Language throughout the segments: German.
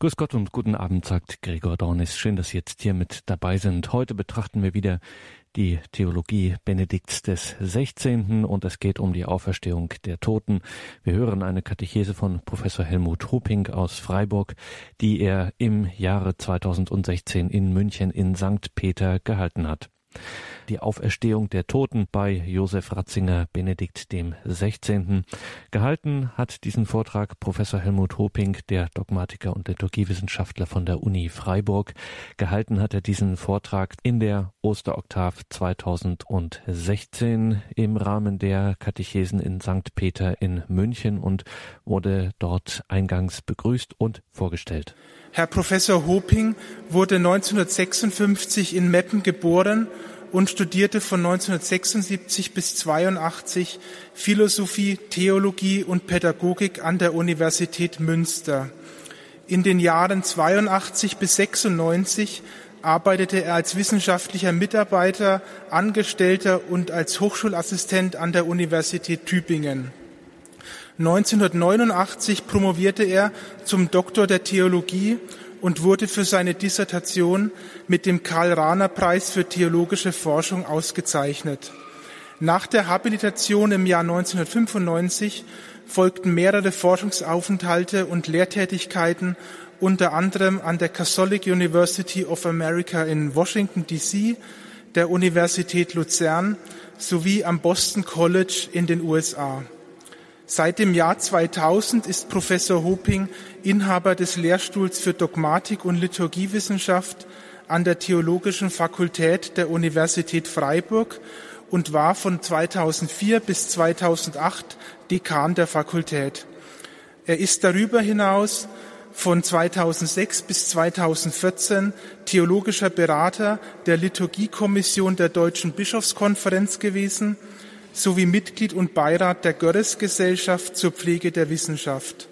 Grüß Gott und guten Abend, sagt Gregor Dornis. Schön, dass Sie jetzt hier mit dabei sind. Heute betrachten wir wieder die Theologie Benedikts des 16. und es geht um die Auferstehung der Toten. Wir hören eine Katechese von Professor Helmut Hoping aus Freiburg, die er im Jahre 2016 in München in St. Peter gehalten hat die Auferstehung der Toten bei Josef Ratzinger Benedikt dem 16. Gehalten hat diesen Vortrag Professor Helmut Hoping, der Dogmatiker und Liturgiewissenschaftler von der Uni Freiburg. Gehalten hat er diesen Vortrag in der Osteroktav 2016 im Rahmen der Katechesen in St. Peter in München und wurde dort eingangs begrüßt und vorgestellt. Herr Professor Hoping wurde 1956 in Meppen geboren und studierte von 1976 bis 82 Philosophie, Theologie und Pädagogik an der Universität Münster. In den Jahren 82 bis 96 arbeitete er als wissenschaftlicher Mitarbeiter, Angestellter und als Hochschulassistent an der Universität Tübingen. 1989 promovierte er zum Doktor der Theologie und wurde für seine Dissertation mit dem Karl-Rahner-Preis für theologische Forschung ausgezeichnet. Nach der Habilitation im Jahr 1995 folgten mehrere Forschungsaufenthalte und Lehrtätigkeiten, unter anderem an der Catholic University of America in Washington, D.C., der Universität Luzern sowie am Boston College in den USA. Seit dem Jahr 2000 ist Professor Hoping Inhaber des Lehrstuhls für Dogmatik und Liturgiewissenschaft an der Theologischen Fakultät der Universität Freiburg und war von 2004 bis 2008 Dekan der Fakultät. Er ist darüber hinaus von 2006 bis 2014 theologischer Berater der Liturgiekommission der Deutschen Bischofskonferenz gewesen sowie Mitglied und Beirat der Görres-Gesellschaft zur Pflege der Wissenschaft.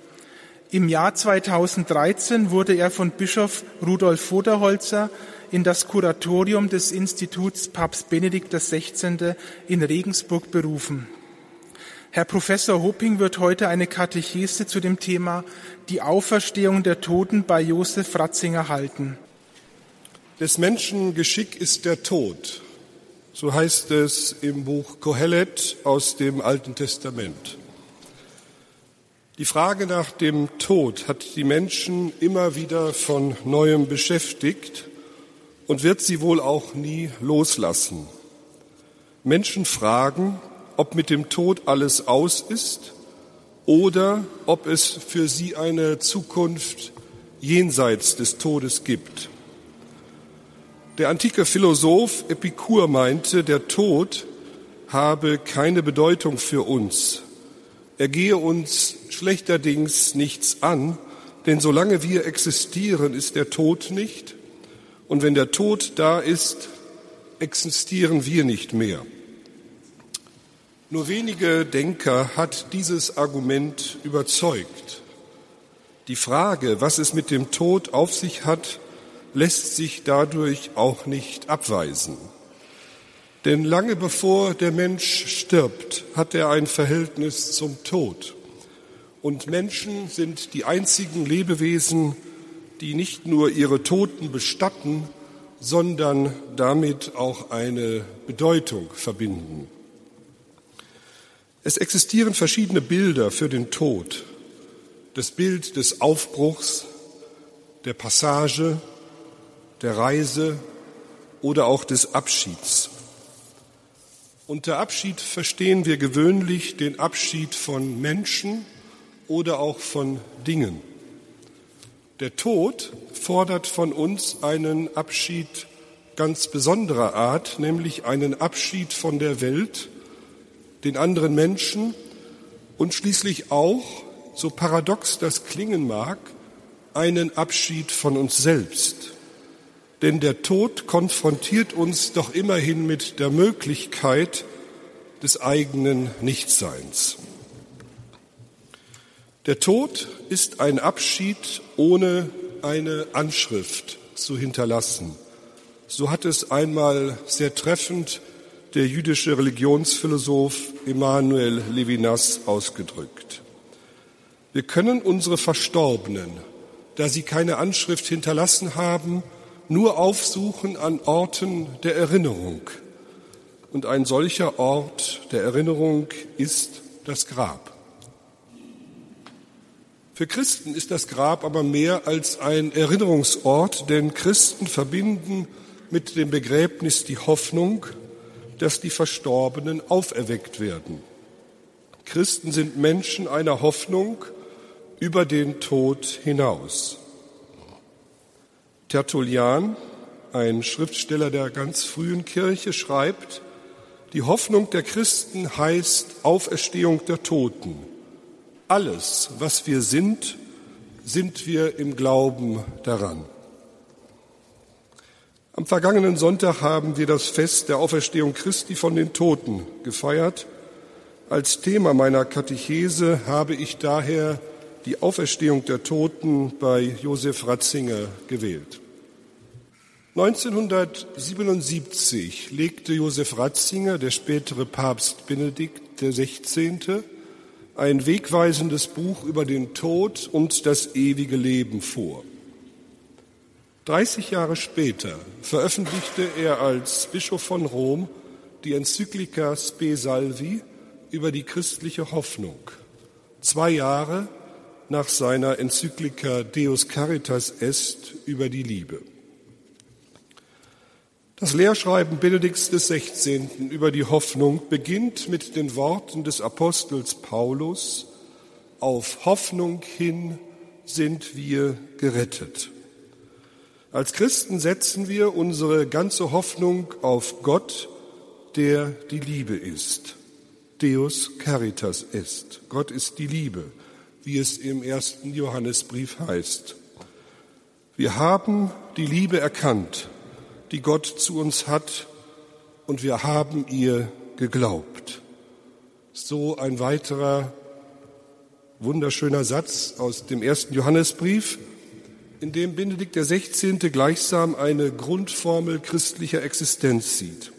Im Jahr 2013 wurde er von Bischof Rudolf Voderholzer in das Kuratorium des Instituts Papst Benedikt XVI. in Regensburg berufen. Herr Professor Hopping wird heute eine Katechese zu dem Thema die Auferstehung der Toten bei Josef Ratzinger halten. Des Menschen Geschick ist der Tod. So heißt es im Buch Kohelet aus dem Alten Testament. Die Frage nach dem Tod hat die Menschen immer wieder von neuem beschäftigt und wird sie wohl auch nie loslassen. Menschen fragen, ob mit dem Tod alles aus ist oder ob es für sie eine Zukunft jenseits des Todes gibt. Der antike Philosoph Epikur meinte, der Tod habe keine Bedeutung für uns. Er gehe uns schlechterdings nichts an, denn solange wir existieren, ist der Tod nicht. Und wenn der Tod da ist, existieren wir nicht mehr. Nur wenige Denker hat dieses Argument überzeugt. Die Frage, was es mit dem Tod auf sich hat, lässt sich dadurch auch nicht abweisen. Denn lange bevor der Mensch stirbt, hat er ein Verhältnis zum Tod. Und Menschen sind die einzigen Lebewesen, die nicht nur ihre Toten bestatten, sondern damit auch eine Bedeutung verbinden. Es existieren verschiedene Bilder für den Tod. Das Bild des Aufbruchs, der Passage, der Reise oder auch des Abschieds. Unter Abschied verstehen wir gewöhnlich den Abschied von Menschen oder auch von Dingen. Der Tod fordert von uns einen Abschied ganz besonderer Art, nämlich einen Abschied von der Welt, den anderen Menschen und schließlich auch, so paradox das klingen mag, einen Abschied von uns selbst. Denn der Tod konfrontiert uns doch immerhin mit der Möglichkeit des eigenen Nichtseins. Der Tod ist ein Abschied ohne eine Anschrift zu hinterlassen. So hat es einmal sehr treffend der jüdische Religionsphilosoph Emanuel Levinas ausgedrückt. Wir können unsere Verstorbenen da sie keine Anschrift hinterlassen haben, nur aufsuchen an Orten der Erinnerung. Und ein solcher Ort der Erinnerung ist das Grab. Für Christen ist das Grab aber mehr als ein Erinnerungsort, denn Christen verbinden mit dem Begräbnis die Hoffnung, dass die Verstorbenen auferweckt werden. Christen sind Menschen einer Hoffnung über den Tod hinaus. Tertullian, ein Schriftsteller der ganz frühen Kirche, schreibt, die Hoffnung der Christen heißt Auferstehung der Toten. Alles, was wir sind, sind wir im Glauben daran. Am vergangenen Sonntag haben wir das Fest der Auferstehung Christi von den Toten gefeiert. Als Thema meiner Katechese habe ich daher die Auferstehung der Toten bei Josef Ratzinger gewählt. 1977 legte Josef Ratzinger, der spätere Papst Benedikt XVI., ein wegweisendes Buch über den Tod und das ewige Leben vor. 30 Jahre später veröffentlichte er als Bischof von Rom die Enzyklika Spe Salvi über die christliche Hoffnung. Zwei Jahre nach seiner Enzyklika Deus Caritas Est über die Liebe. Das Lehrschreiben Benedikts des 16. über die Hoffnung beginnt mit den Worten des Apostels Paulus, auf Hoffnung hin sind wir gerettet. Als Christen setzen wir unsere ganze Hoffnung auf Gott, der die Liebe ist. Deus Caritas ist. Gott ist die Liebe, wie es im ersten Johannesbrief heißt. Wir haben die Liebe erkannt die Gott zu uns hat, und wir haben ihr geglaubt. So ein weiterer wunderschöner Satz aus dem ersten Johannesbrief, in dem Benedikt XVI. gleichsam eine Grundformel christlicher Existenz sieht.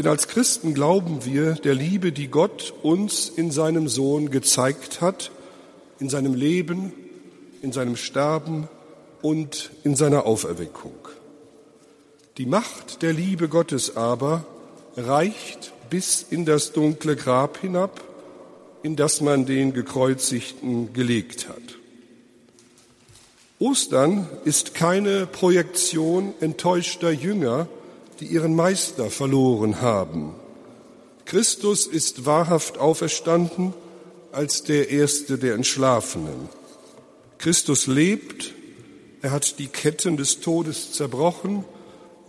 Denn als Christen glauben wir der Liebe, die Gott uns in seinem Sohn gezeigt hat, in seinem Leben, in seinem Sterben und in seiner Auferweckung. Die Macht der Liebe Gottes aber reicht bis in das dunkle Grab hinab, in das man den Gekreuzigten gelegt hat. Ostern ist keine Projektion enttäuschter Jünger, die ihren Meister verloren haben. Christus ist wahrhaft auferstanden als der Erste der Entschlafenen. Christus lebt, er hat die Ketten des Todes zerbrochen,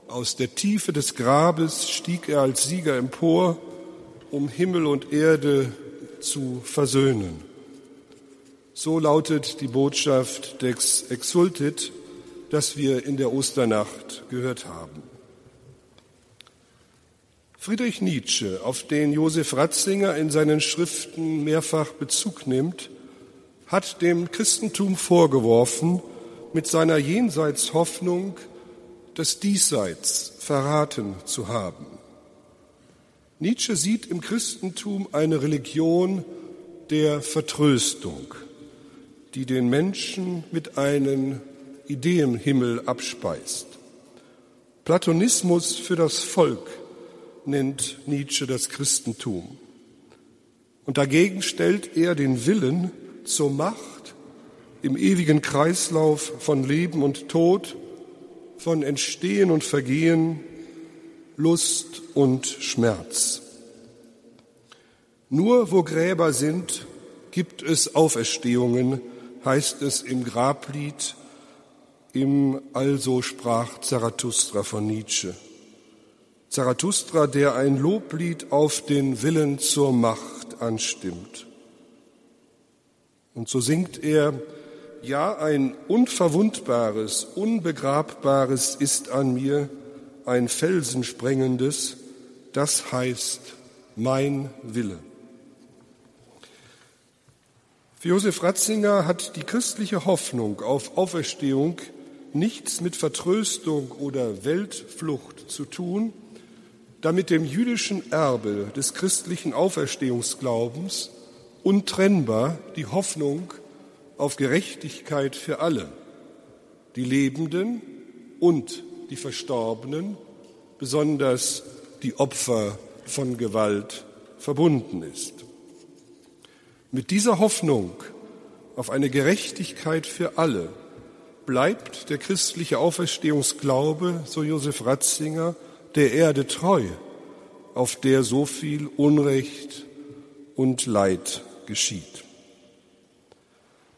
aus der Tiefe des Grabes stieg er als Sieger empor, um Himmel und Erde zu versöhnen. So lautet die Botschaft des Exultit, das wir in der Osternacht gehört haben. Friedrich Nietzsche, auf den Josef Ratzinger in seinen Schriften mehrfach Bezug nimmt, hat dem Christentum vorgeworfen, mit seiner Jenseitshoffnung das Diesseits verraten zu haben. Nietzsche sieht im Christentum eine Religion der Vertröstung, die den Menschen mit einem Ideenhimmel abspeist. Platonismus für das Volk nennt Nietzsche das Christentum. Und dagegen stellt er den Willen zur Macht im ewigen Kreislauf von Leben und Tod von Entstehen und Vergehen, Lust und Schmerz. Nur wo Gräber sind, gibt es Auferstehungen, heißt es im Grablied, im Also sprach Zarathustra von Nietzsche. Zarathustra, der ein Loblied auf den Willen zur Macht anstimmt. Und so singt er, ja, ein unverwundbares, unbegrabbares ist an mir, ein felsensprengendes, das heißt mein Wille. Für Josef Ratzinger hat die christliche Hoffnung auf Auferstehung nichts mit Vertröstung oder Weltflucht zu tun, da mit dem jüdischen Erbe des christlichen Auferstehungsglaubens untrennbar die Hoffnung auf Gerechtigkeit für alle, die Lebenden und die Verstorbenen, besonders die Opfer von Gewalt, verbunden ist. Mit dieser Hoffnung auf eine Gerechtigkeit für alle bleibt der christliche Auferstehungsglaube, so Josef Ratzinger, der Erde treu, auf der so viel Unrecht und Leid geschieht.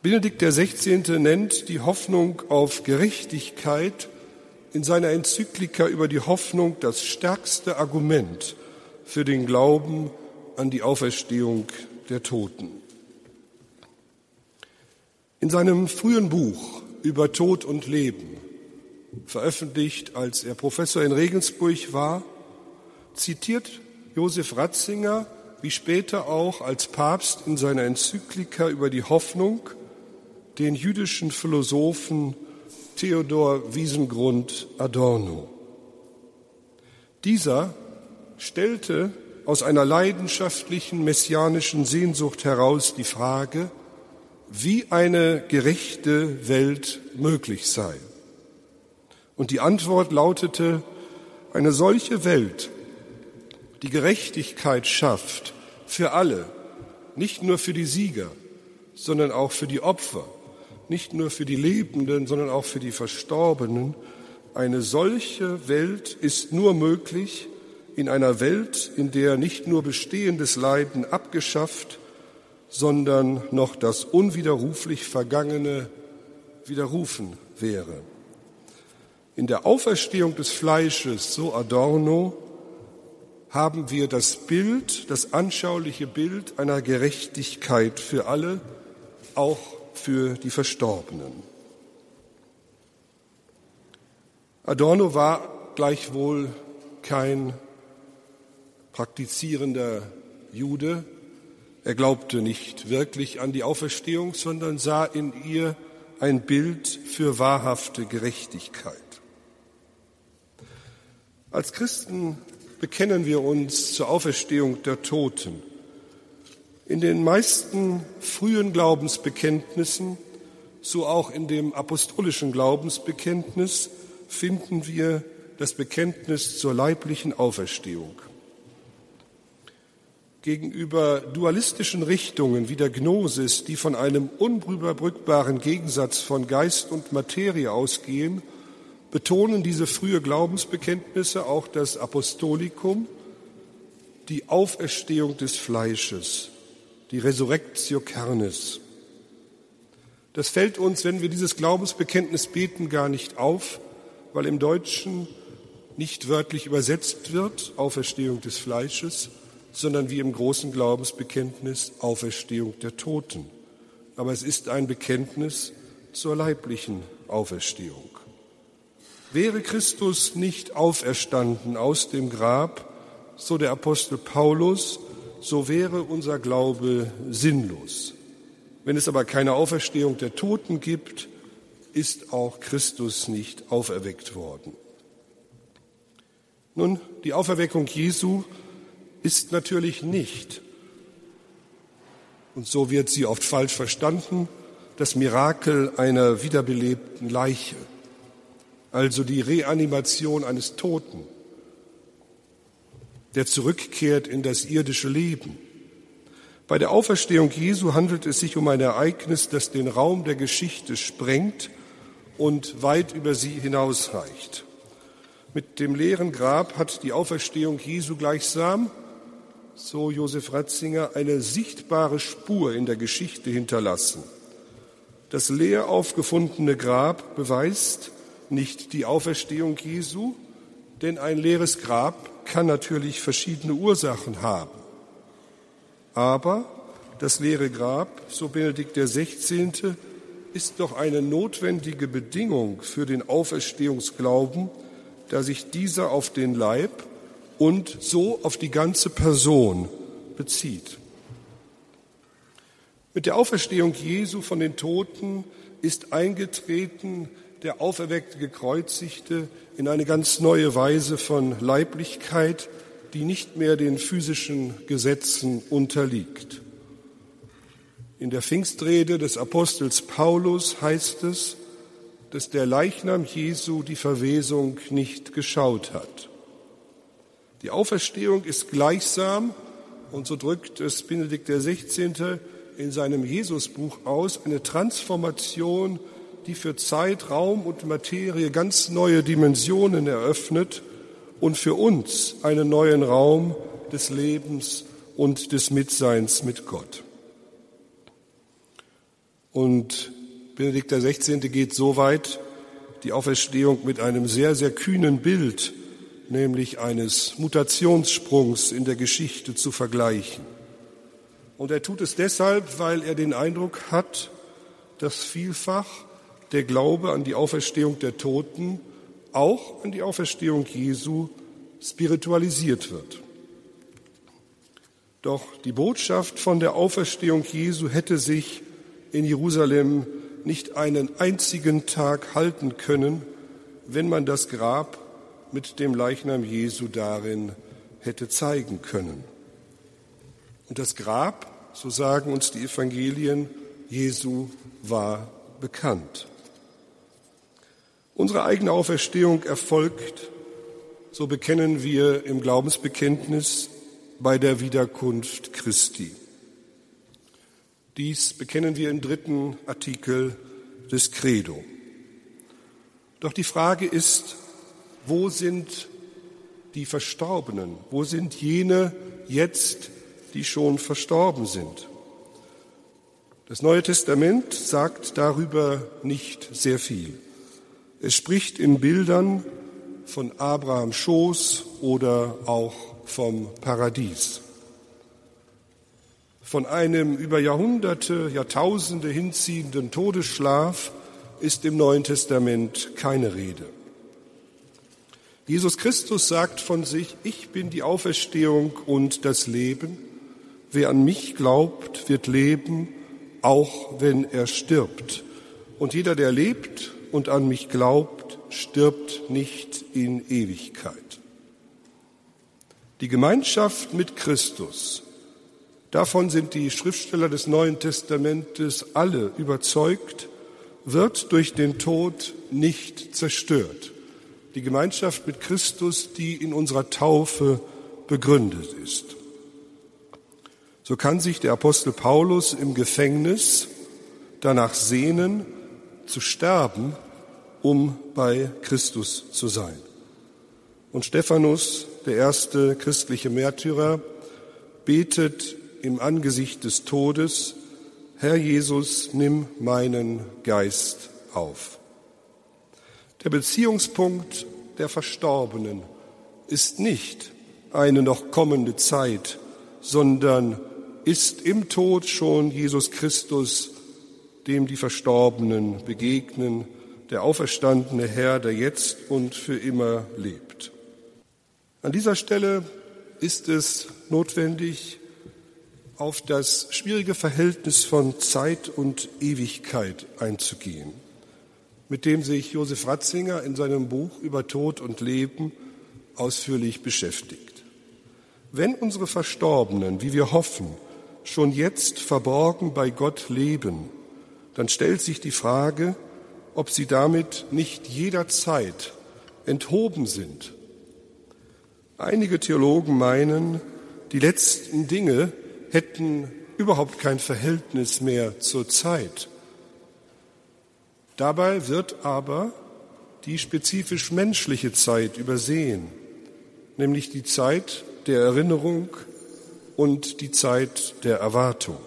Benedikt XVI. nennt die Hoffnung auf Gerechtigkeit in seiner Enzyklika über die Hoffnung das stärkste Argument für den Glauben an die Auferstehung der Toten. In seinem frühen Buch über Tod und Leben, veröffentlicht, als er Professor in Regensburg war, zitiert Josef Ratzinger, wie später auch als Papst in seiner Enzyklika über die Hoffnung, den jüdischen Philosophen Theodor Wiesengrund Adorno. Dieser stellte aus einer leidenschaftlichen messianischen Sehnsucht heraus die Frage, wie eine gerechte Welt möglich sei. Und die Antwort lautete, eine solche Welt, die Gerechtigkeit schafft für alle, nicht nur für die Sieger, sondern auch für die Opfer, nicht nur für die Lebenden, sondern auch für die Verstorbenen. Eine solche Welt ist nur möglich in einer Welt, in der nicht nur bestehendes Leiden abgeschafft, sondern noch das unwiderruflich Vergangene widerrufen wäre. In der Auferstehung des Fleisches, so Adorno, haben wir das Bild, das anschauliche Bild einer Gerechtigkeit für alle, auch für die Verstorbenen. Adorno war gleichwohl kein praktizierender Jude. Er glaubte nicht wirklich an die Auferstehung, sondern sah in ihr ein Bild für wahrhafte Gerechtigkeit. Als Christen bekennen wir uns zur Auferstehung der Toten. In den meisten frühen Glaubensbekenntnissen, so auch in dem apostolischen Glaubensbekenntnis, finden wir das Bekenntnis zur leiblichen Auferstehung. Gegenüber dualistischen Richtungen wie der Gnosis, die von einem unüberbrückbaren Gegensatz von Geist und Materie ausgehen, betonen diese frühe Glaubensbekenntnisse auch das Apostolikum, die Auferstehung des Fleisches, die Resurrectio Carnis. Das fällt uns, wenn wir dieses Glaubensbekenntnis beten, gar nicht auf, weil im Deutschen nicht wörtlich übersetzt wird, Auferstehung des Fleisches, sondern wie im großen Glaubensbekenntnis Auferstehung der Toten. Aber es ist ein Bekenntnis zur leiblichen Auferstehung. Wäre Christus nicht auferstanden aus dem Grab, so der Apostel Paulus, so wäre unser Glaube sinnlos. Wenn es aber keine Auferstehung der Toten gibt, ist auch Christus nicht auferweckt worden. Nun, die Auferweckung Jesu ist natürlich nicht, und so wird sie oft falsch verstanden, das Mirakel einer wiederbelebten Leiche, also die Reanimation eines Toten der zurückkehrt in das irdische Leben. Bei der Auferstehung Jesu handelt es sich um ein Ereignis, das den Raum der Geschichte sprengt und weit über sie hinausreicht. Mit dem leeren Grab hat die Auferstehung Jesu gleichsam, so Josef Ratzinger, eine sichtbare Spur in der Geschichte hinterlassen. Das leer aufgefundene Grab beweist nicht die Auferstehung Jesu, denn ein leeres Grab kann natürlich verschiedene Ursachen haben. Aber das leere Grab, so Benedikt XVI., ist doch eine notwendige Bedingung für den Auferstehungsglauben, da sich dieser auf den Leib und so auf die ganze Person bezieht. Mit der Auferstehung Jesu von den Toten ist eingetreten der auferweckte Gekreuzigte in eine ganz neue Weise von Leiblichkeit, die nicht mehr den physischen Gesetzen unterliegt. In der Pfingstrede des Apostels Paulus heißt es, dass der Leichnam Jesu die Verwesung nicht geschaut hat. Die Auferstehung ist gleichsam, und so drückt es Benedikt XVI. in seinem Jesusbuch aus, eine Transformation, die für Zeit, Raum und Materie ganz neue Dimensionen eröffnet und für uns einen neuen Raum des Lebens und des Mitseins mit Gott. Und Benedikt XVI. geht so weit, die Auferstehung mit einem sehr, sehr kühnen Bild, nämlich eines Mutationssprungs in der Geschichte zu vergleichen. Und er tut es deshalb, weil er den Eindruck hat, dass vielfach der Glaube an die Auferstehung der Toten auch an die Auferstehung Jesu spiritualisiert wird. Doch die Botschaft von der Auferstehung Jesu hätte sich in Jerusalem nicht einen einzigen Tag halten können, wenn man das Grab mit dem Leichnam Jesu darin hätte zeigen können. Und das Grab, so sagen uns die Evangelien, Jesu war bekannt. Unsere eigene Auferstehung erfolgt, so bekennen wir im Glaubensbekenntnis, bei der Wiederkunft Christi. Dies bekennen wir im dritten Artikel des Credo. Doch die Frage ist, wo sind die Verstorbenen? Wo sind jene jetzt, die schon verstorben sind? Das Neue Testament sagt darüber nicht sehr viel. Es spricht in Bildern von Abrahams Schoß oder auch vom Paradies. Von einem über Jahrhunderte, Jahrtausende hinziehenden Todesschlaf ist im Neuen Testament keine Rede. Jesus Christus sagt von sich, ich bin die Auferstehung und das Leben. Wer an mich glaubt, wird leben, auch wenn er stirbt. Und jeder, der lebt und an mich glaubt, stirbt nicht in Ewigkeit. Die Gemeinschaft mit Christus davon sind die Schriftsteller des Neuen Testamentes alle überzeugt, wird durch den Tod nicht zerstört. Die Gemeinschaft mit Christus, die in unserer Taufe begründet ist. So kann sich der Apostel Paulus im Gefängnis danach sehnen, zu sterben, um bei Christus zu sein. Und Stephanus, der erste christliche Märtyrer, betet im Angesicht des Todes, Herr Jesus, nimm meinen Geist auf. Der Beziehungspunkt der Verstorbenen ist nicht eine noch kommende Zeit, sondern ist im Tod schon Jesus Christus, dem die Verstorbenen begegnen, der auferstandene Herr, der jetzt und für immer lebt. An dieser Stelle ist es notwendig, auf das schwierige Verhältnis von Zeit und Ewigkeit einzugehen, mit dem sich Josef Ratzinger in seinem Buch über Tod und Leben ausführlich beschäftigt. Wenn unsere Verstorbenen, wie wir hoffen, schon jetzt verborgen bei Gott leben, dann stellt sich die Frage, ob sie damit nicht jederzeit enthoben sind. Einige Theologen meinen, die letzten Dinge hätten überhaupt kein Verhältnis mehr zur Zeit. Dabei wird aber die spezifisch menschliche Zeit übersehen, nämlich die Zeit der Erinnerung und die Zeit der Erwartung.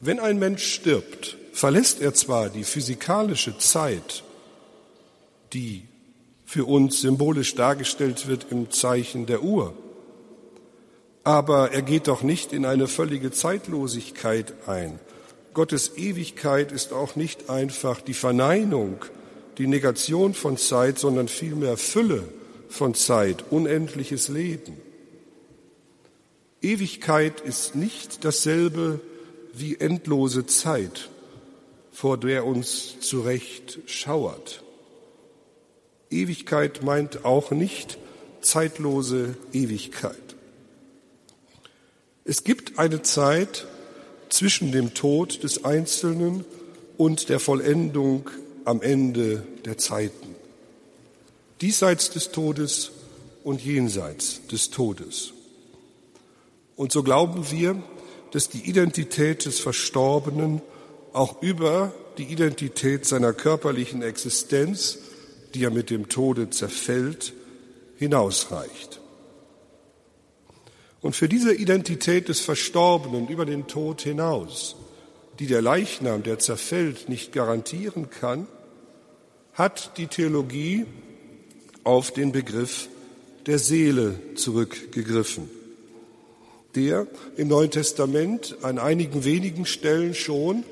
Wenn ein Mensch stirbt, verlässt er zwar die physikalische Zeit, die für uns symbolisch dargestellt wird im Zeichen der Uhr, aber er geht doch nicht in eine völlige Zeitlosigkeit ein. Gottes Ewigkeit ist auch nicht einfach die Verneinung, die Negation von Zeit, sondern vielmehr Fülle von Zeit, unendliches Leben. Ewigkeit ist nicht dasselbe wie endlose Zeit, vor der uns zu Recht schauert. Ewigkeit meint auch nicht zeitlose Ewigkeit. Es gibt eine Zeit, zwischen dem Tod des Einzelnen und der Vollendung am Ende der Zeiten. Diesseits des Todes und jenseits des Todes. Und so glauben wir, dass die Identität des Verstorbenen auch über die Identität seiner körperlichen Existenz, die ja mit dem Tode zerfällt, hinausreicht. Und für diese Identität des Verstorbenen über den Tod hinaus, die der Leichnam, der zerfällt, nicht garantieren kann, hat die Theologie auf den Begriff der Seele zurückgegriffen, der im Neuen Testament an einigen wenigen Stellen schon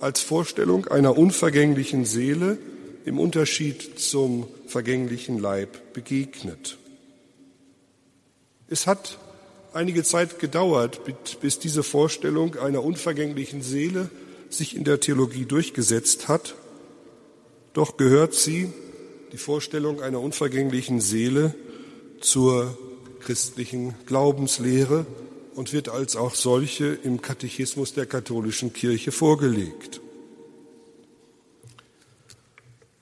als Vorstellung einer unvergänglichen Seele im Unterschied zum vergänglichen Leib begegnet. Es hat einige Zeit gedauert, bis diese Vorstellung einer unvergänglichen Seele sich in der Theologie durchgesetzt hat. Doch gehört sie, die Vorstellung einer unvergänglichen Seele, zur christlichen Glaubenslehre und wird als auch solche im Katechismus der katholischen Kirche vorgelegt.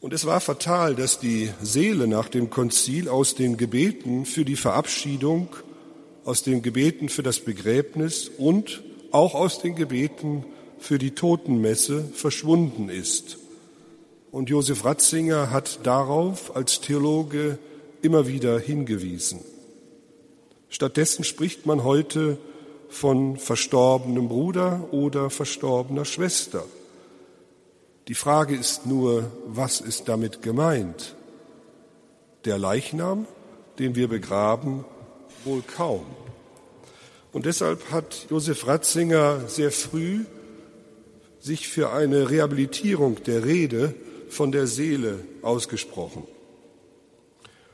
Und es war fatal, dass die Seele nach dem Konzil aus den Gebeten für die Verabschiedung, aus den Gebeten für das Begräbnis und auch aus den Gebeten für die Totenmesse verschwunden ist. Und Josef Ratzinger hat darauf als Theologe immer wieder hingewiesen. Stattdessen spricht man heute von verstorbenem Bruder oder verstorbener Schwester. Die Frage ist nur, was ist damit gemeint? Der Leichnam, den wir begraben, wohl kaum. Und deshalb hat Josef Ratzinger sehr früh sich für eine Rehabilitierung der Rede von der Seele ausgesprochen.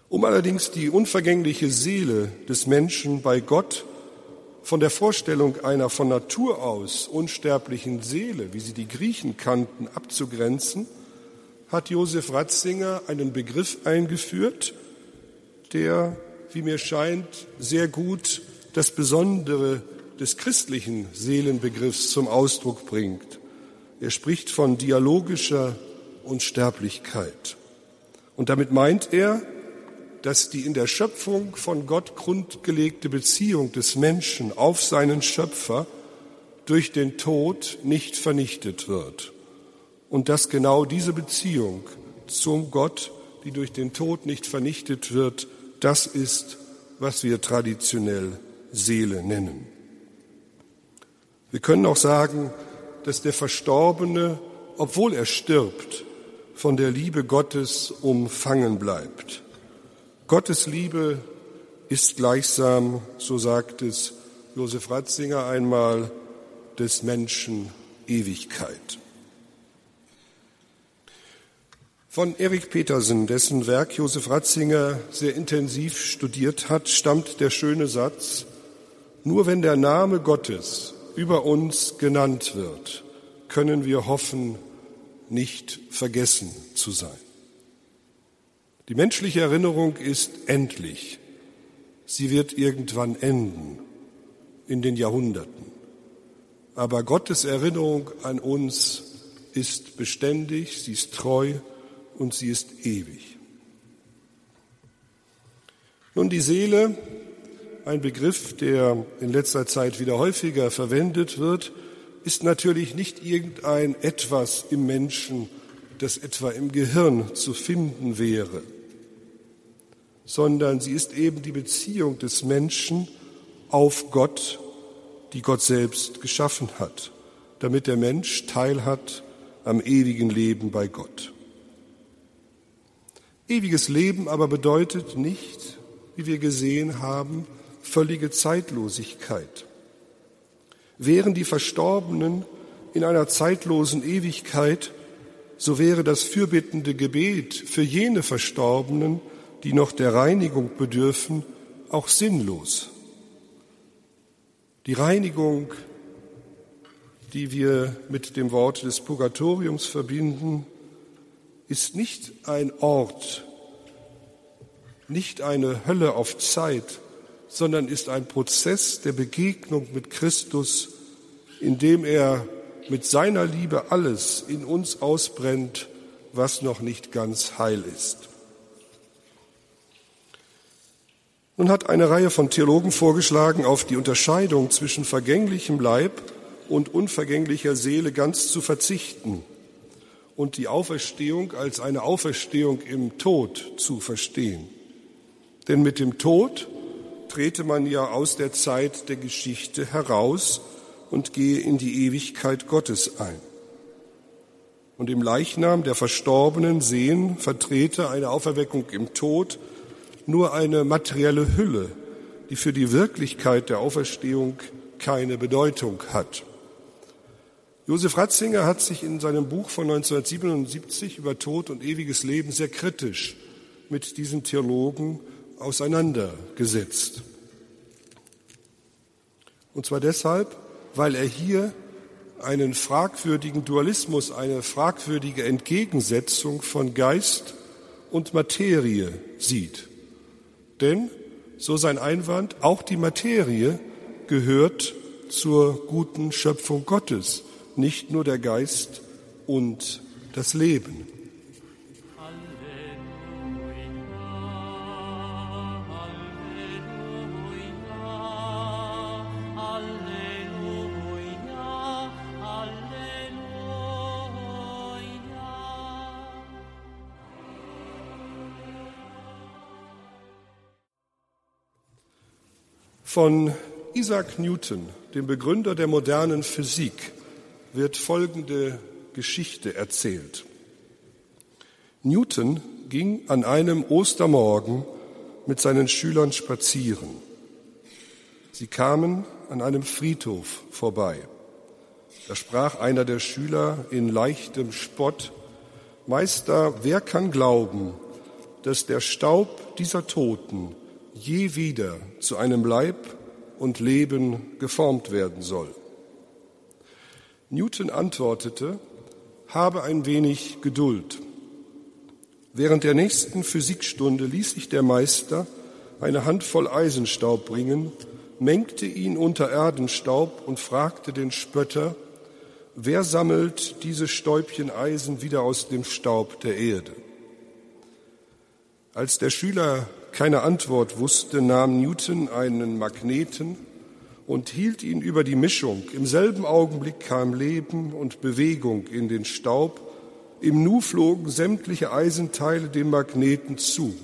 Um allerdings die unvergängliche Seele des Menschen bei Gott von der Vorstellung einer von Natur aus unsterblichen Seele, wie sie die Griechen kannten, abzugrenzen, hat Josef Ratzinger einen Begriff eingeführt, der, wie mir scheint, sehr gut das Besondere des christlichen Seelenbegriffs zum Ausdruck bringt. Er spricht von dialogischer Unsterblichkeit. Und damit meint er, dass die in der Schöpfung von Gott grundgelegte Beziehung des Menschen auf seinen Schöpfer durch den Tod nicht vernichtet wird. Und dass genau diese Beziehung zum Gott, die durch den Tod nicht vernichtet wird, das ist, was wir traditionell Seele nennen. Wir können auch sagen, dass der Verstorbene, obwohl er stirbt, von der Liebe Gottes umfangen bleibt. Gottes Liebe ist gleichsam, so sagt es Josef Ratzinger einmal, des Menschen Ewigkeit. Von Erik Petersen, dessen Werk Josef Ratzinger sehr intensiv studiert hat, stammt der schöne Satz, nur wenn der Name Gottes über uns genannt wird, können wir hoffen, nicht vergessen zu sein. Die menschliche Erinnerung ist endlich. Sie wird irgendwann enden in den Jahrhunderten. Aber Gottes Erinnerung an uns ist beständig, sie ist treu und sie ist ewig. Nun, die Seele, ein Begriff, der in letzter Zeit wieder häufiger verwendet wird, ist natürlich nicht irgendein etwas im Menschen, das etwa im Gehirn zu finden wäre sondern sie ist eben die Beziehung des Menschen auf Gott, die Gott selbst geschaffen hat, damit der Mensch teilhat am ewigen Leben bei Gott. Ewiges Leben aber bedeutet nicht, wie wir gesehen haben, völlige Zeitlosigkeit. Wären die Verstorbenen in einer zeitlosen Ewigkeit, so wäre das fürbittende Gebet für jene Verstorbenen die noch der Reinigung bedürfen, auch sinnlos. Die Reinigung, die wir mit dem Wort des Purgatoriums verbinden, ist nicht ein Ort, nicht eine Hölle auf Zeit, sondern ist ein Prozess der Begegnung mit Christus, indem er mit seiner Liebe alles in uns ausbrennt, was noch nicht ganz heil ist. Nun hat eine Reihe von Theologen vorgeschlagen, auf die Unterscheidung zwischen vergänglichem Leib und unvergänglicher Seele ganz zu verzichten und die Auferstehung als eine Auferstehung im Tod zu verstehen. Denn mit dem Tod trete man ja aus der Zeit der Geschichte heraus und gehe in die Ewigkeit Gottes ein. Und im Leichnam der Verstorbenen sehen Vertreter eine Auferweckung im Tod nur eine materielle Hülle, die für die Wirklichkeit der Auferstehung keine Bedeutung hat. Josef Ratzinger hat sich in seinem Buch von 1977 über Tod und ewiges Leben sehr kritisch mit diesen Theologen auseinandergesetzt. Und zwar deshalb, weil er hier einen fragwürdigen Dualismus, eine fragwürdige Entgegensetzung von Geist und Materie sieht. Denn, so sein Einwand, auch die Materie gehört zur guten Schöpfung Gottes, nicht nur der Geist und das Leben. Von Isaac Newton, dem Begründer der modernen Physik, wird folgende Geschichte erzählt. Newton ging an einem Ostermorgen mit seinen Schülern spazieren. Sie kamen an einem Friedhof vorbei. Da sprach einer der Schüler in leichtem Spott, Meister, wer kann glauben, dass der Staub dieser Toten je wieder zu einem Leib und Leben geformt werden soll. Newton antwortete, habe ein wenig Geduld. Während der nächsten Physikstunde ließ sich der Meister eine Handvoll Eisenstaub bringen, mengte ihn unter Erdenstaub und fragte den Spötter, wer sammelt diese Stäubchen Eisen wieder aus dem Staub der Erde? Als der Schüler keine Antwort wusste, nahm Newton einen Magneten und hielt ihn über die Mischung. Im selben Augenblick kam Leben und Bewegung in den Staub. Im Nu flogen sämtliche Eisenteile dem Magneten zu.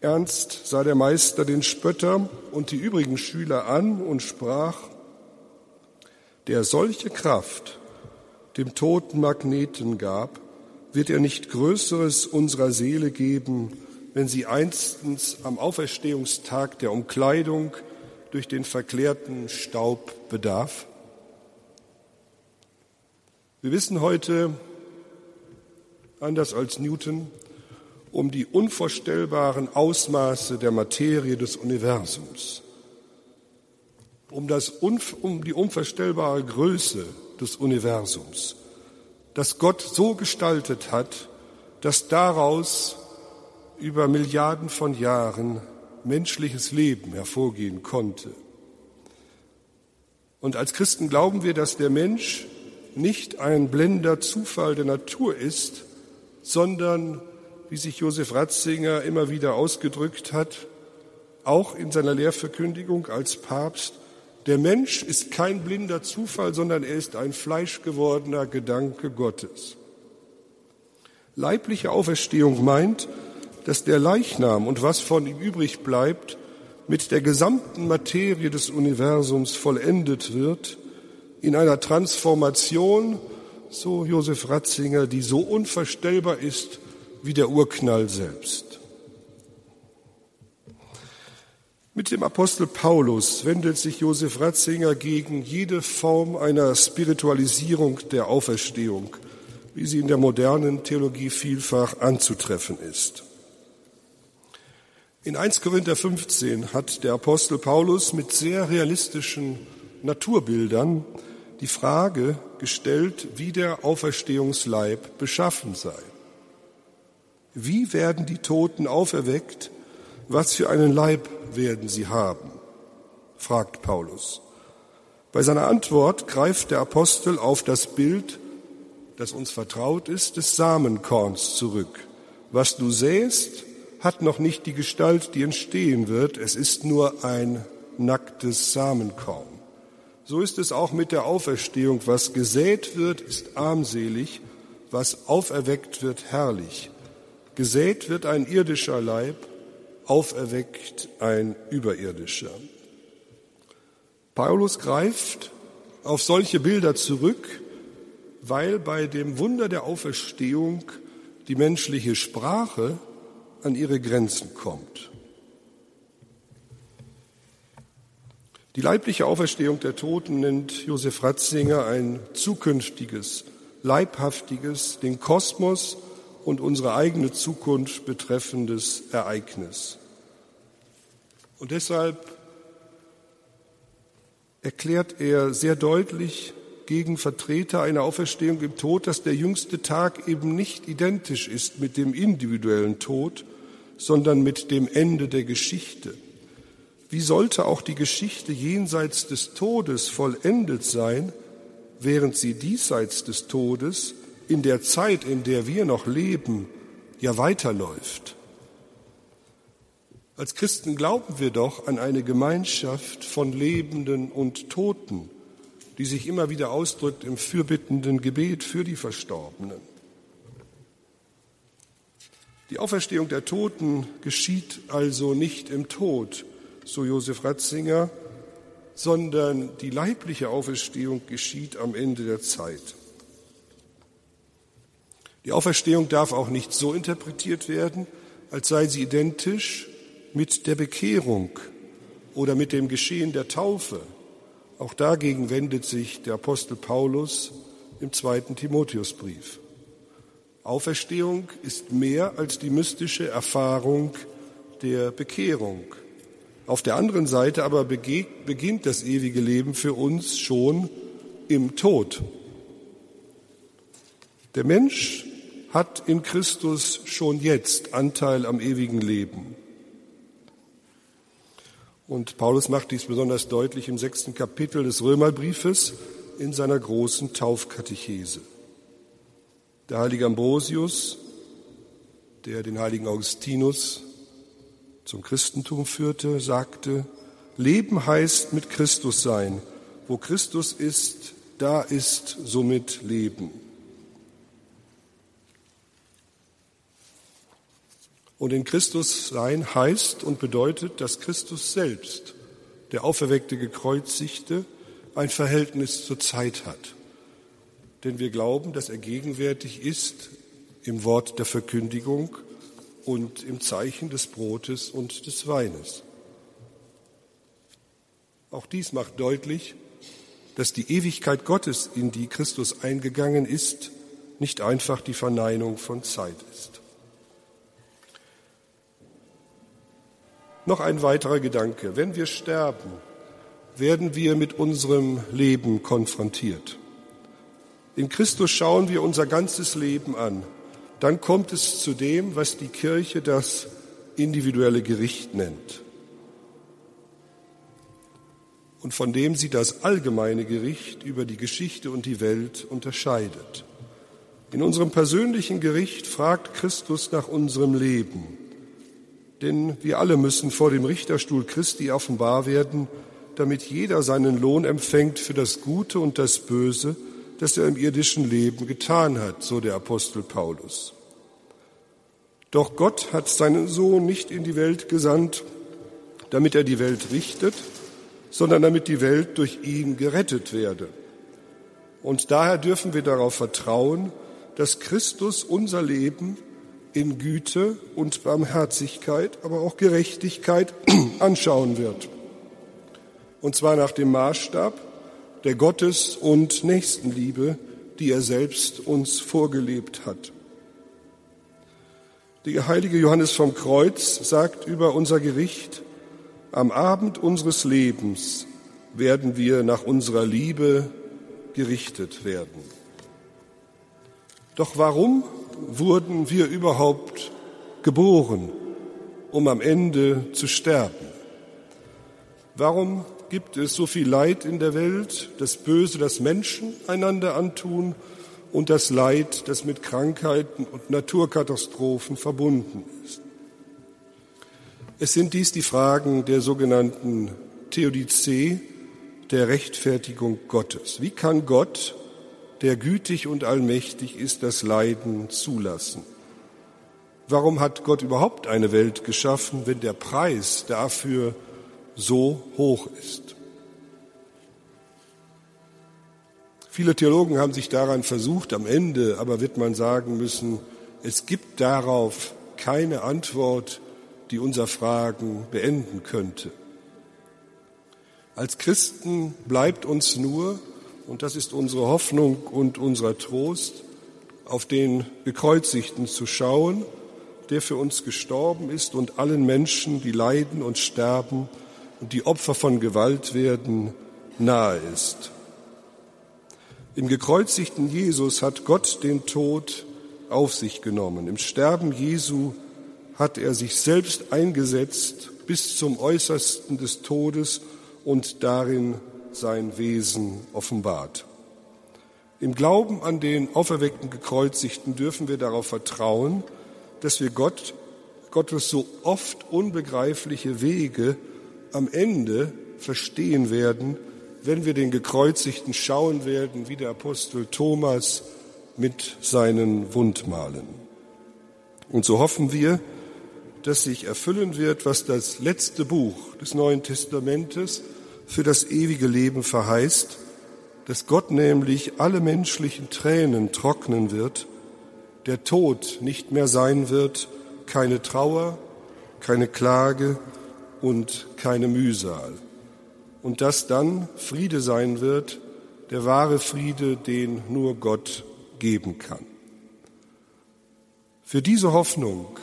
Ernst sah der Meister den Spötter und die übrigen Schüler an und sprach, der solche Kraft dem toten Magneten gab, wird er nicht Größeres unserer Seele geben wenn sie einstens am Auferstehungstag der Umkleidung durch den verklärten Staub bedarf? Wir wissen heute, anders als Newton, um die unvorstellbaren Ausmaße der Materie des Universums, um, das, um die unvorstellbare Größe des Universums, das Gott so gestaltet hat, dass daraus über Milliarden von Jahren menschliches Leben hervorgehen konnte. Und als Christen glauben wir, dass der Mensch nicht ein blender Zufall der Natur ist, sondern, wie sich Josef Ratzinger immer wieder ausgedrückt hat, auch in seiner Lehrverkündigung als Papst, der Mensch ist kein blinder Zufall, sondern er ist ein fleischgewordener Gedanke Gottes. Leibliche Auferstehung meint, dass der Leichnam und was von ihm übrig bleibt, mit der gesamten Materie des Universums vollendet wird, in einer Transformation, so Josef Ratzinger, die so unvorstellbar ist wie der Urknall selbst. Mit dem Apostel Paulus wendet sich Josef Ratzinger gegen jede Form einer Spiritualisierung der Auferstehung, wie sie in der modernen Theologie vielfach anzutreffen ist. In 1 Korinther 15 hat der Apostel Paulus mit sehr realistischen Naturbildern die Frage gestellt, wie der Auferstehungsleib beschaffen sei. Wie werden die Toten auferweckt? Was für einen Leib werden sie haben? fragt Paulus. Bei seiner Antwort greift der Apostel auf das Bild, das uns vertraut ist, des Samenkorns zurück. Was du sähst, hat noch nicht die Gestalt, die entstehen wird. Es ist nur ein nacktes Samenkorn. So ist es auch mit der Auferstehung. Was gesät wird, ist armselig. Was auferweckt wird, herrlich. Gesät wird ein irdischer Leib, auferweckt ein überirdischer. Paulus greift auf solche Bilder zurück, weil bei dem Wunder der Auferstehung die menschliche Sprache an ihre Grenzen kommt. Die leibliche Auferstehung der Toten nennt Josef Ratzinger ein zukünftiges, leibhaftiges, den Kosmos und unsere eigene Zukunft betreffendes Ereignis. Und deshalb erklärt er sehr deutlich gegen Vertreter einer Auferstehung im Tod, dass der jüngste Tag eben nicht identisch ist mit dem individuellen Tod, sondern mit dem Ende der Geschichte. Wie sollte auch die Geschichte jenseits des Todes vollendet sein, während sie diesseits des Todes in der Zeit, in der wir noch leben, ja weiterläuft. Als Christen glauben wir doch an eine Gemeinschaft von Lebenden und Toten, die sich immer wieder ausdrückt im fürbittenden Gebet für die Verstorbenen. Die Auferstehung der Toten geschieht also nicht im Tod, so Josef Ratzinger, sondern die leibliche Auferstehung geschieht am Ende der Zeit. Die Auferstehung darf auch nicht so interpretiert werden, als sei sie identisch mit der Bekehrung oder mit dem Geschehen der Taufe. Auch dagegen wendet sich der Apostel Paulus im zweiten Timotheusbrief. Auferstehung ist mehr als die mystische Erfahrung der Bekehrung. Auf der anderen Seite aber beginnt das ewige Leben für uns schon im Tod. Der Mensch hat in Christus schon jetzt Anteil am ewigen Leben. Und Paulus macht dies besonders deutlich im sechsten Kapitel des Römerbriefes in seiner großen Taufkatechese. Der heilige Ambrosius, der den heiligen Augustinus zum Christentum führte, sagte, Leben heißt mit Christus sein. Wo Christus ist, da ist somit Leben. Und in Christus sein heißt und bedeutet, dass Christus selbst, der auferweckte Gekreuzigte, ein Verhältnis zur Zeit hat. Denn wir glauben, dass er gegenwärtig ist im Wort der Verkündigung und im Zeichen des Brotes und des Weines. Auch dies macht deutlich, dass die Ewigkeit Gottes, in die Christus eingegangen ist, nicht einfach die Verneinung von Zeit ist. Noch ein weiterer Gedanke. Wenn wir sterben, werden wir mit unserem Leben konfrontiert. In Christus schauen wir unser ganzes Leben an. Dann kommt es zu dem, was die Kirche das individuelle Gericht nennt. Und von dem sie das allgemeine Gericht über die Geschichte und die Welt unterscheidet. In unserem persönlichen Gericht fragt Christus nach unserem Leben. Denn wir alle müssen vor dem Richterstuhl Christi offenbar werden, damit jeder seinen Lohn empfängt für das Gute und das Böse, das er im irdischen Leben getan hat, so der Apostel Paulus. Doch Gott hat seinen Sohn nicht in die Welt gesandt, damit er die Welt richtet, sondern damit die Welt durch ihn gerettet werde. Und daher dürfen wir darauf vertrauen, dass Christus unser Leben in Güte und Barmherzigkeit, aber auch Gerechtigkeit anschauen wird. Und zwar nach dem Maßstab der Gottes- und Nächstenliebe, die er selbst uns vorgelebt hat. Der heilige Johannes vom Kreuz sagt über unser Gericht, am Abend unseres Lebens werden wir nach unserer Liebe gerichtet werden. Doch warum wurden wir überhaupt geboren, um am Ende zu sterben? Warum gibt es so viel Leid in der Welt, das Böse, das Menschen einander antun und das Leid, das mit Krankheiten und Naturkatastrophen verbunden ist. Es sind dies die Fragen der sogenannten Theodizee, der Rechtfertigung Gottes. Wie kann Gott, der gütig und allmächtig ist, das Leiden zulassen? Warum hat Gott überhaupt eine Welt geschaffen, wenn der Preis dafür so hoch ist? Viele Theologen haben sich daran versucht, am Ende aber wird man sagen müssen, es gibt darauf keine Antwort, die unser Fragen beenden könnte. Als Christen bleibt uns nur, und das ist unsere Hoffnung und unser Trost, auf den Gekreuzigten zu schauen der für uns gestorben ist und allen Menschen, die leiden und sterben und die Opfer von Gewalt werden, nahe ist. Im gekreuzigten Jesus hat Gott den Tod auf sich genommen. Im Sterben Jesu hat er sich selbst eingesetzt bis zum Äußersten des Todes und darin sein Wesen offenbart. Im Glauben an den auferweckten Gekreuzigten dürfen wir darauf vertrauen, dass wir Gott, Gottes so oft unbegreifliche Wege am Ende verstehen werden, wenn wir den Gekreuzigten schauen werden, wie der Apostel Thomas mit seinen Wundmalen. Und so hoffen wir, dass sich erfüllen wird, was das letzte Buch des Neuen Testamentes für das ewige Leben verheißt, dass Gott nämlich alle menschlichen Tränen trocknen wird der Tod nicht mehr sein wird, keine Trauer, keine Klage und keine Mühsal. Und dass dann Friede sein wird, der wahre Friede, den nur Gott geben kann. Für diese Hoffnung,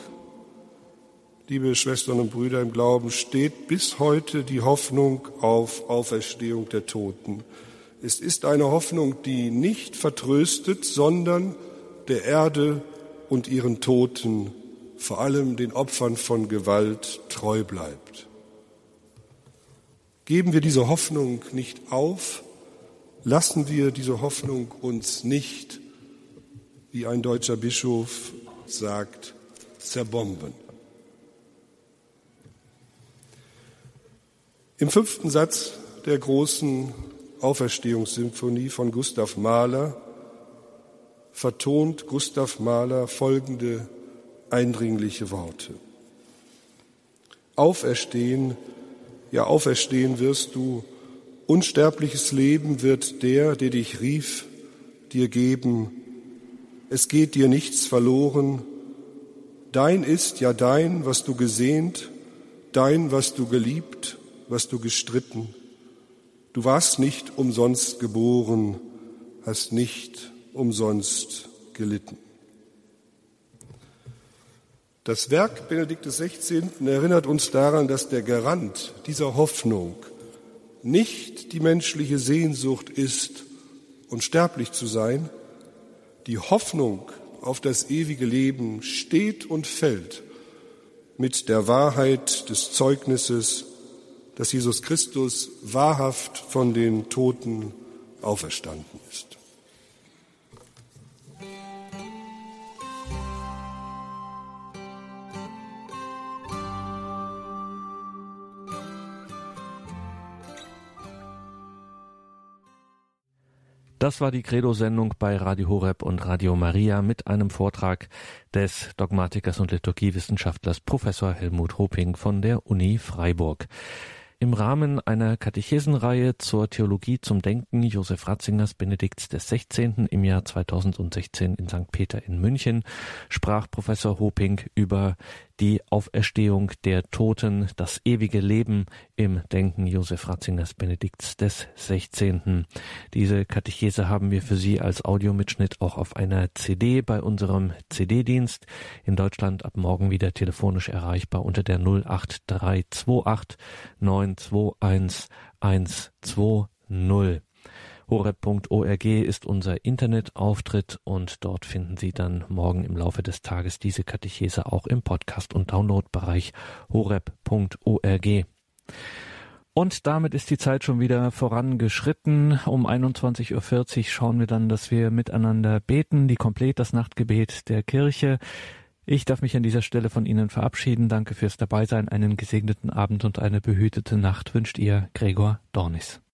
liebe Schwestern und Brüder im Glauben, steht bis heute die Hoffnung auf Auferstehung der Toten. Es ist eine Hoffnung, die nicht vertröstet, sondern der Erde und ihren Toten, vor allem den Opfern von Gewalt, treu bleibt. Geben wir diese Hoffnung nicht auf, lassen wir diese Hoffnung uns nicht, wie ein deutscher Bischof sagt, zerbomben. Im fünften Satz der großen Auferstehungssymphonie von Gustav Mahler vertont Gustav Mahler folgende eindringliche Worte. Auferstehen, ja auferstehen wirst du, unsterbliches Leben wird der, der dich rief, dir geben. Es geht dir nichts verloren. Dein ist ja dein, was du gesehnt, dein, was du geliebt, was du gestritten. Du warst nicht umsonst geboren, hast nicht umsonst gelitten. Das Werk Benedikt XVI. erinnert uns daran, dass der Garant dieser Hoffnung nicht die menschliche Sehnsucht ist, unsterblich zu sein. Die Hoffnung auf das ewige Leben steht und fällt mit der Wahrheit des Zeugnisses, dass Jesus Christus wahrhaft von den Toten auferstanden ist. Das war die Credo-Sendung bei Radio Horeb und Radio Maria mit einem Vortrag des Dogmatikers und Liturgiewissenschaftlers Professor Helmut Hoping von der Uni Freiburg. Im Rahmen einer Katechesenreihe zur Theologie zum Denken Josef Ratzingers Benedikts des 16. im Jahr 2016 in St. Peter in München sprach Professor Hoping über die Auferstehung der Toten, das ewige Leben im Denken Josef Ratzingers Benedikts des 16. Diese Katechese haben wir für Sie als Audiomitschnitt auch auf einer CD bei unserem CD-Dienst in Deutschland ab morgen wieder telefonisch erreichbar unter der 08328 921 120 horeb.org ist unser Internetauftritt und dort finden Sie dann morgen im Laufe des Tages diese Katechese auch im Podcast- und Downloadbereich horeb.org. Und damit ist die Zeit schon wieder vorangeschritten. Um 21.40 Uhr schauen wir dann, dass wir miteinander beten, die komplett das Nachtgebet der Kirche. Ich darf mich an dieser Stelle von Ihnen verabschieden. Danke fürs Dabeisein. Einen gesegneten Abend und eine behütete Nacht wünscht Ihr Gregor Dornis.